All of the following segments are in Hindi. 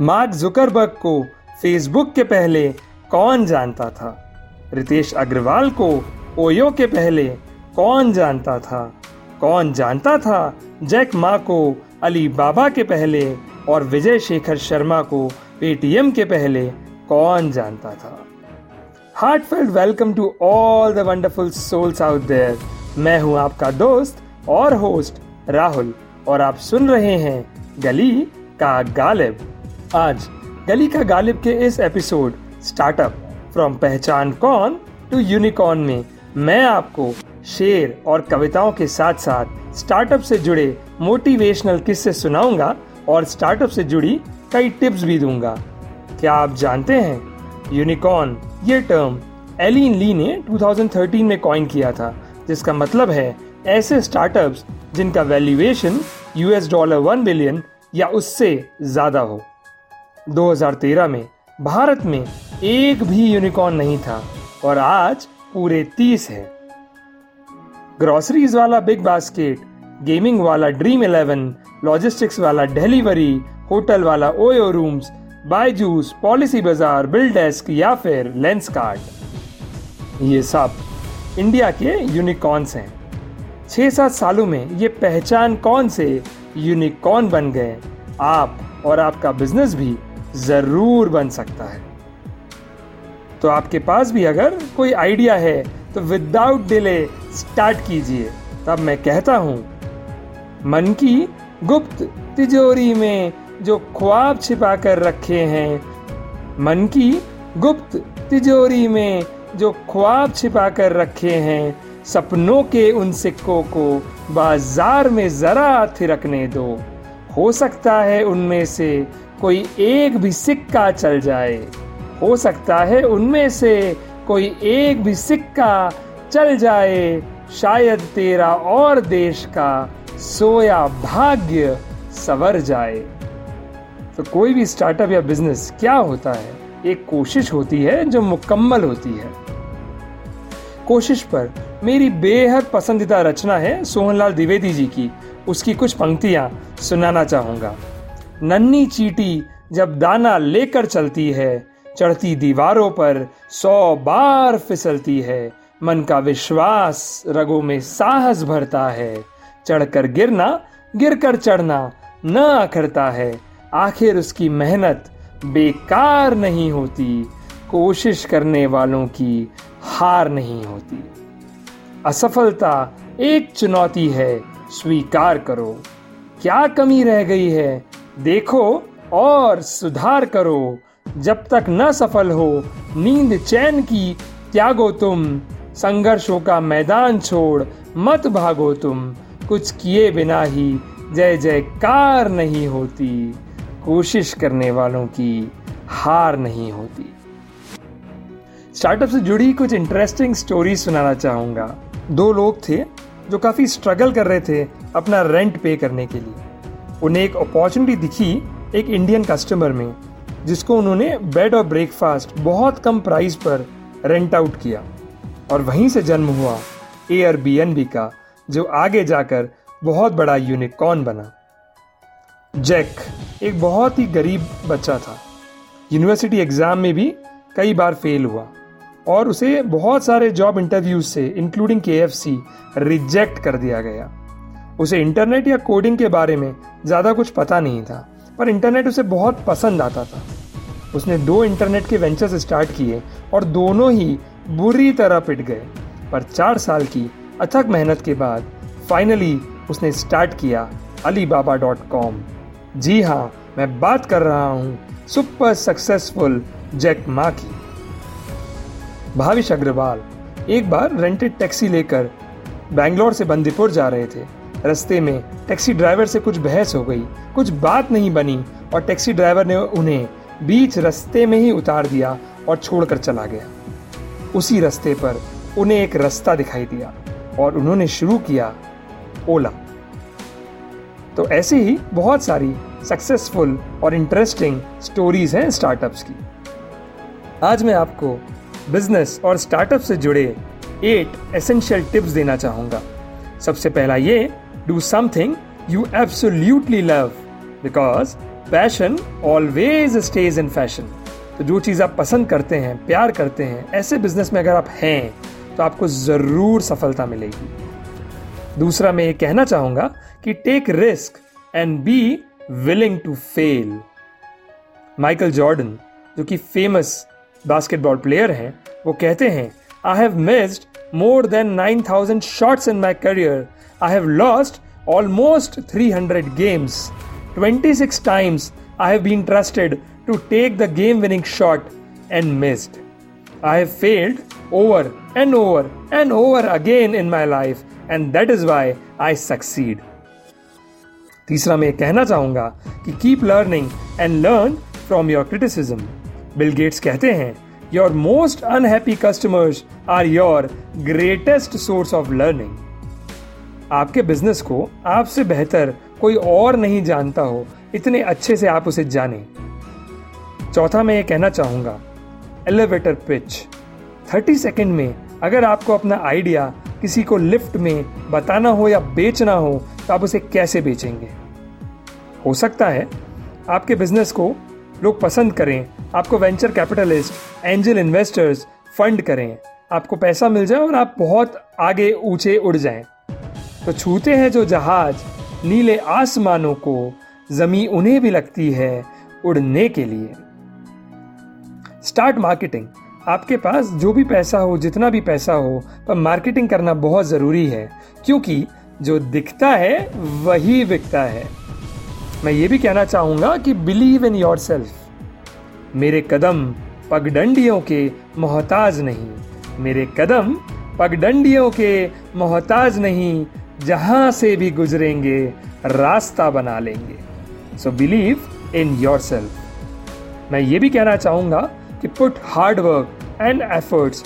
मार्क जुकरबर्ग को फेसबुक के पहले कौन जानता था? रितेश अग्रवाल को ओयो के पहले कौन जानता था? कौन जानता था जैक मा को, अली बाबा के पहले और विजय शेखर शर्मा को पेटीएम के पहले कौन जानता था? Heart heartfelt welcome to all the wonderful souls out there. मैं हूँ आपका दोस्त और होस्ट राहुल और आप सुन रहे हैं गली का गालिब। आज गली का गालिब के इस एपिसोड स्टार्टअप फ्रॉम पहचान कौन टू यूनिकॉर्न में मैं आपको शेर और कविताओं के साथ साथ स्टार्टअप से जुड़े मोटिवेशनल किस्से सुनाऊँगा और स्टार्टअप से जुड़ी कई टिप्स भी दूँगा। क्या आप जानते हैं, यूनिकॉर्न, ये टर्म एलिन ली ने 2013 में कॉइन किया था, जिसका मतलब है ऐसे स्टार्टअप्स जिनका valuation US dollar one billion या उससे ज़्यादा हो। 2013 में भारत में एक भी यूनिकॉर्न नहीं था और आज पूरे तीस है। ग्रोसरीज वाला बिग बास्केट गेमिंग वाला ड्रीम इलेवन लॉजिस्टिक्स वाला डिलीवरी होटल वाला OYO rooms Byju's Policybazaar bill desk या फिर लेंस कार्ड ये सब इंडिया के यूनिकॉर्न्स हैं। छह सात सालों में ये पहचान कौन से यूनिकॉर्न बन गए? आप और आपका बिज़नेस भी ज़रूर बन सकता है। तो आपके पास भी अगर कोई आइडिया है तो विदाउट डिले स्टार्ट कीजिए। तब मैं कहता हूँ, मन की गुप्त तिजोरी में जो ख्वाब छिपा कर रखे हैं, मन की गुप्त तिजोरी में जो ख्वाब छिपा कर रखे हैं, सपनों के उन सिक्कों को बाज़ार में जरा थिरकने दो। हो सकता है उनमें से कोई एक भी सिक्का चल जाए। हो सकता है उनमें से कोई एक भी सिक्का चल जाए। शायद तेरा और देश का सोया भाग्य सवर जाए। तो कोई भी स्टार्टअप या बिज़नेस क्या होता है? एक कोशिश होती है जो मुकम्मल होती है। कोशिश पर मेरी बेहद पसंदीदा रचना है सोहनलाल द्विवेदी जी की। उसकी कुछ पंक्तियाँ सुनाना चाहूँगा। नन्नी चीटी जब दाना लेकर चलती है, चढ़ती दीवारों पर सौ बार फिसलती है। मन का विश्वास रगों में साहस भरता है। चढ़कर गिरना, गिरकर चढ़ना न अखरता है। आखिर उसकी मेहनत बेकार नहीं होती। कोशिश करने वालों की हार नहीं होती। असफलता एक चुनौती है, स्वीकार करो। क्या कमी रह गई है? देखो और सुधार करो। जब तक न सफल हो, नींद चैन की त्यागो तुम। संघर्षों का मैदान छोड़ मत भागो तुम। कुछ किए बिना ही जय जयकार नहीं होती। कोशिश करने वालों की हार नहीं होती। स्टार्टअप से जुड़ी कुछ इंटरेस्टिंग स्टोरी सुनाना चाहूँगा। दो लोग थे जो काफ़ी स्ट्रगल कर रहे थे अपना रेंट पे करने के लिए। उन्हें एक अपॉर्चुनिटी दिखी एक इंडियन कस्टमर में, जिसको उन्होंने बेड और ब्रेकफास्ट बहुत कम प्राइस पर रेंट आउट किया। और वहीं से जन्म हुआ एयर बी एन बी का, जो आगे जाकर बहुत बड़ा यूनिकॉर्न बना। जैक एक बहुत ही गरीब बच्चा था। यूनिवर्सिटी एग्ज़ाम में भी कई बार फेल हुआ। और उसे बहुत सारे जॉब इंटरव्यूज़ से इंक्लूडिंग के रिजेक्ट कर दिया गया। उसे इंटरनेट या कोडिंग के बारे में ज़्यादा कुछ पता नहीं था, पर इंटरनेट उसे बहुत पसंद आता था। उसने दो इंटरनेट के वेंचर्स स्टार्ट किए और दोनों ही बुरी तरह पिट गए, पर चार साल की अथक मेहनत के बाद फाइनली उसने स्टार्ट किया अली बाबा डॉट कॉम। जी हाँ मैं बात कर रहा हूँ सुपर सक्सेसफुल जैक मा की। भाविश अग्रवाल एक बार रेंटेड टैक्सी लेकर बैंगलोर से बंदीपुर जा रहे थे। रास्ते में टैक्सी ड्राइवर से कुछ बहस हो गई। कुछ बात नहीं बनी और टैक्सी ड्राइवर ने उन्हें बीच रास्ते में ही उतार दिया और छोड़कर चला गया। उसी रास्ते पर उन्हें एक रास्ता दिखाई दिया और उन्होंने शुरू किया ओला। तो ऐसे ही बहुत सारी सक्सेसफुल और इंटरेस्टिंग स्टोरीज हैं स्टार्टअप्स की। आज मैं आपको बिज़नेस और स्टार्टअप से जुड़े एट एसेंशियल टिप्स देना चाहूँगा। सबसे पहला ये, do something you absolutely love because passion always stays in fashion तो जो चीज़ आप पसंद करते हैं, प्यार करते हैं, ऐसे बिज़नेस में अगर आप हैं तो आपको ज़रूर सफलता मिलेगी। दूसरा मैं ये कहना चाहूँगा कि take risk and be willing to fail Michael Jordan जो कि फ़ेमस बास्केटबॉल प्लेयर हैं, वो कहते हैं I have missed More than nine thousand shots in my career I have lost almost three hundred games twenty six times I have been trusted to take the game winning shot and missed. I have failed over and over and over again in my life, and that is why I succeed. तीसरा मैं कहना चाहूंगा कि keep learning and learn from your criticism Bill Gates कहते हैं your most unhappy customers are your greatest source of learning आपके बिज़नेस को आपसे बेहतर कोई और नहीं जानता हो, इतने अच्छे से आप उसे जानें। चौथा मैं ये कहना चाहूँगा एलिवेटर पिच 30 सेकंड में अगर आपको अपना आइडिया किसी को लिफ्ट में बताना हो या बेचना हो तो आप उसे कैसे बेचेंगे? हो सकता है आपके बिज़नेस को लोग पसंद करें, आपको venture capitalist angel investors fund करें। आपको पैसा मिल जाए और आप बहुत आगे ऊँचे उड़ जाएँ। तो छूते हैं जो जहाज़, नीले आसमानों को जमी उन्हें भी लगती है उड़ने के लिए। स्टार्ट मार्केटिंग आपके पास जो भी पैसा हो, जितना भी पैसा हो, पर मार्केटिंग करना बहुत ज़रूरी है, क्योंकि जो दिखता है, वही बिकता है। मैं ये भी कहना चाहूँगा कि बिलीव इन योर सेल्फ मेरे कदम पगडंडियों के मोहताज नहीं। मेरे कदम पगडंडियों के मोहताज नहीं, जहाँ से भी गुजरेंगे, रास्ता बना लेंगे। So believe in your self मैं ये भी कहना चाहूँगा कि put hard work and efforts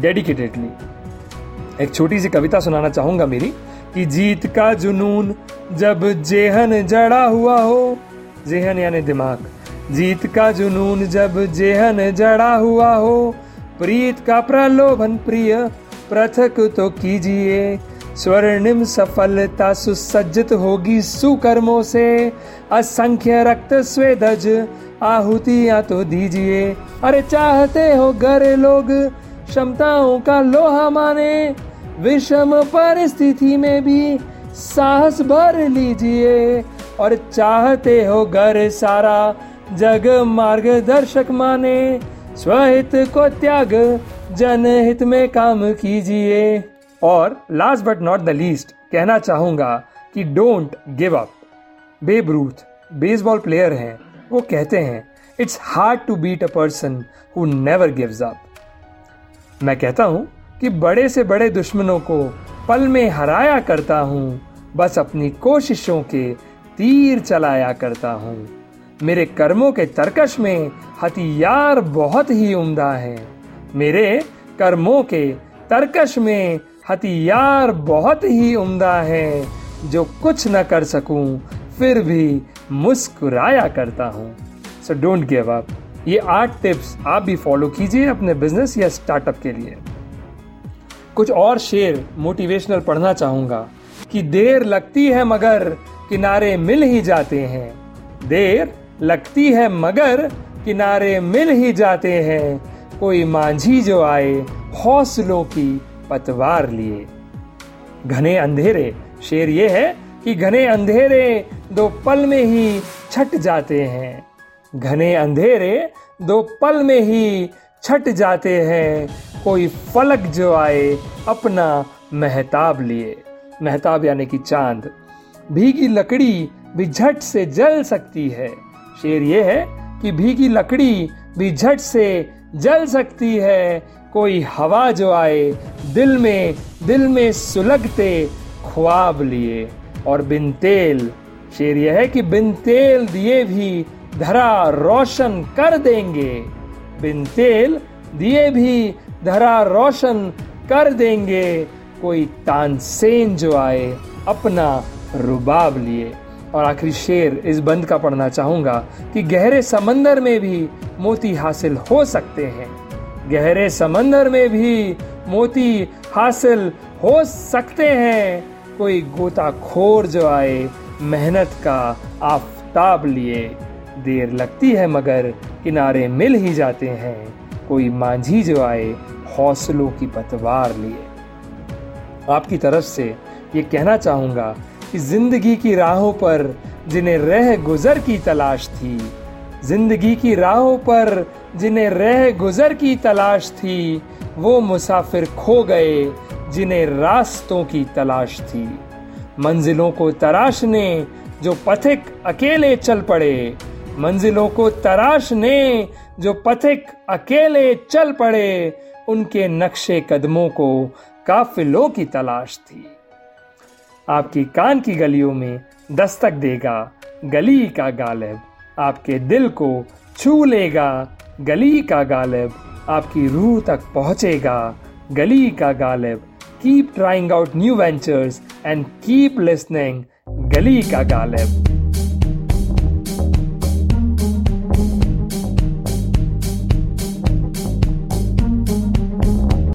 dedicatedly एक छोटी सी कविता सुनाना चाहूँगा मेरी, कि जीत का जुनून जब जेहन जड़ा हुआ हो, जेहन यानी दिमाग। जीत का जुनून जब जेहन जड़ा हुआ हो, प्रीत का प्रलोभन प्रिय, पृथक तो कीजिए। स्वर्णिम सफलता सुसज्जित होगी सुकर्मों से। असंख्य रक्त स्वेदज, आहुतियाँ तो दीजिए। अरे चाहते हो गरे लोग, क्षमताओं का लोहा माने। विषम परिस्थिति में भी साहस भर लीजिए। और चाहते हो घर सारा जग मार्गदर्शक माने, स्वहित को त्याग, जनहित में काम कीजिए। और last but not the least कहना चाहूँगा कि don't give up Babe Ruth baseball player हैं, वो कहते हैं it's hard to beat a person who never gives up मैं कहता हूँ कि बड़े से बड़े दुश्मनों को पल में हराया करता हूँ, बस अपनी कोशिशों के तीर चलाया करता हूँ। मेरे कर्मों के तरकश में हथियार बहुत ही उम्दा है। मेरे कर्मों के तरकश में हथियार बहुत ही उम्दा है। जो कुछ न कर सकूँ, फिर भी मुस्कुराया करता हूँ। सो डोंट गिव अप ये आठ टिप्स आप भी फॉलो कीजिए अपने बिज़नेस या स्टार्टअप के लिए। कुछ और शेर मोटिवेशनल पढ़ना चाहूँगा कि देर लगती है मगर किनारे मिल ही जाते हैं। देर लगती है मगर किनारे मिल ही जाते हैं। कोई मांझी जो आए, हौसलों की पतवार लिए। घने अंधेरे, शेर ये है कि घने अंधेरे दो पल में ही छट जाते हैं। घने अंधेरे दो पल में ही छट जाते हैं। कोई फलक जो आए, अपना महताब लिए। महताब यानी कि चाँद। भीगी लकड़ी भी झट से जल सकती है। शेर ये है कि भीगी लकड़ी भी झट से जल सकती है। कोई हवा जो आए, दिल में दिल में सुलगते ख्वाब लिए। और बिन तेल, शेर यह है कि बिन तेल दिए भी धरा रोशन कर देंगे। बिन तेल दिए भी धरा रोशन कर देंगे। कोई तानसेन जो आए, अपना रुबाब लिए। और आखिरी शेर इस बंद का पढ़ना चाहूँगा कि गहरे समंदर में भी मोती हासिल हो सकते हैं। गहरे समंदर में भी मोती हासिल हो सकते हैं। कोई गोताखोर जो आए, मेहनत का आफताब लिए। देर लगती है मगर किनारे मिल ही जाते हैं। कोई मांझी जो आए, हौसलों की पतवार लिए। आपकी तरफ़ से ये कहना चाहूँगा ज़िंदगी की राहों पर जिन्हें रह गुजर की तलाश थी। ज़िंदगी की राहों पर जिन्हें रह गुजर की तलाश थी, वो मुसाफिर खो गए जिन्हें रास्तों की तलाश थी। मंजिलों को तराशने जो पथिक अकेले चल पड़े। मंजिलों को तराशने जो पथिक अकेले चल पड़े। उनके नक्शे कदमों को काफिलों की तलाश थी। आपकी कान की गलियों में दस्तक देगा, गली का गालिब आपके दिल को छू लेगा, गली का गालिब आपकी रूह तक पहुंचेगा, गली का Ghalib. Keep trying out new ventures and keep listening गली का गालिब।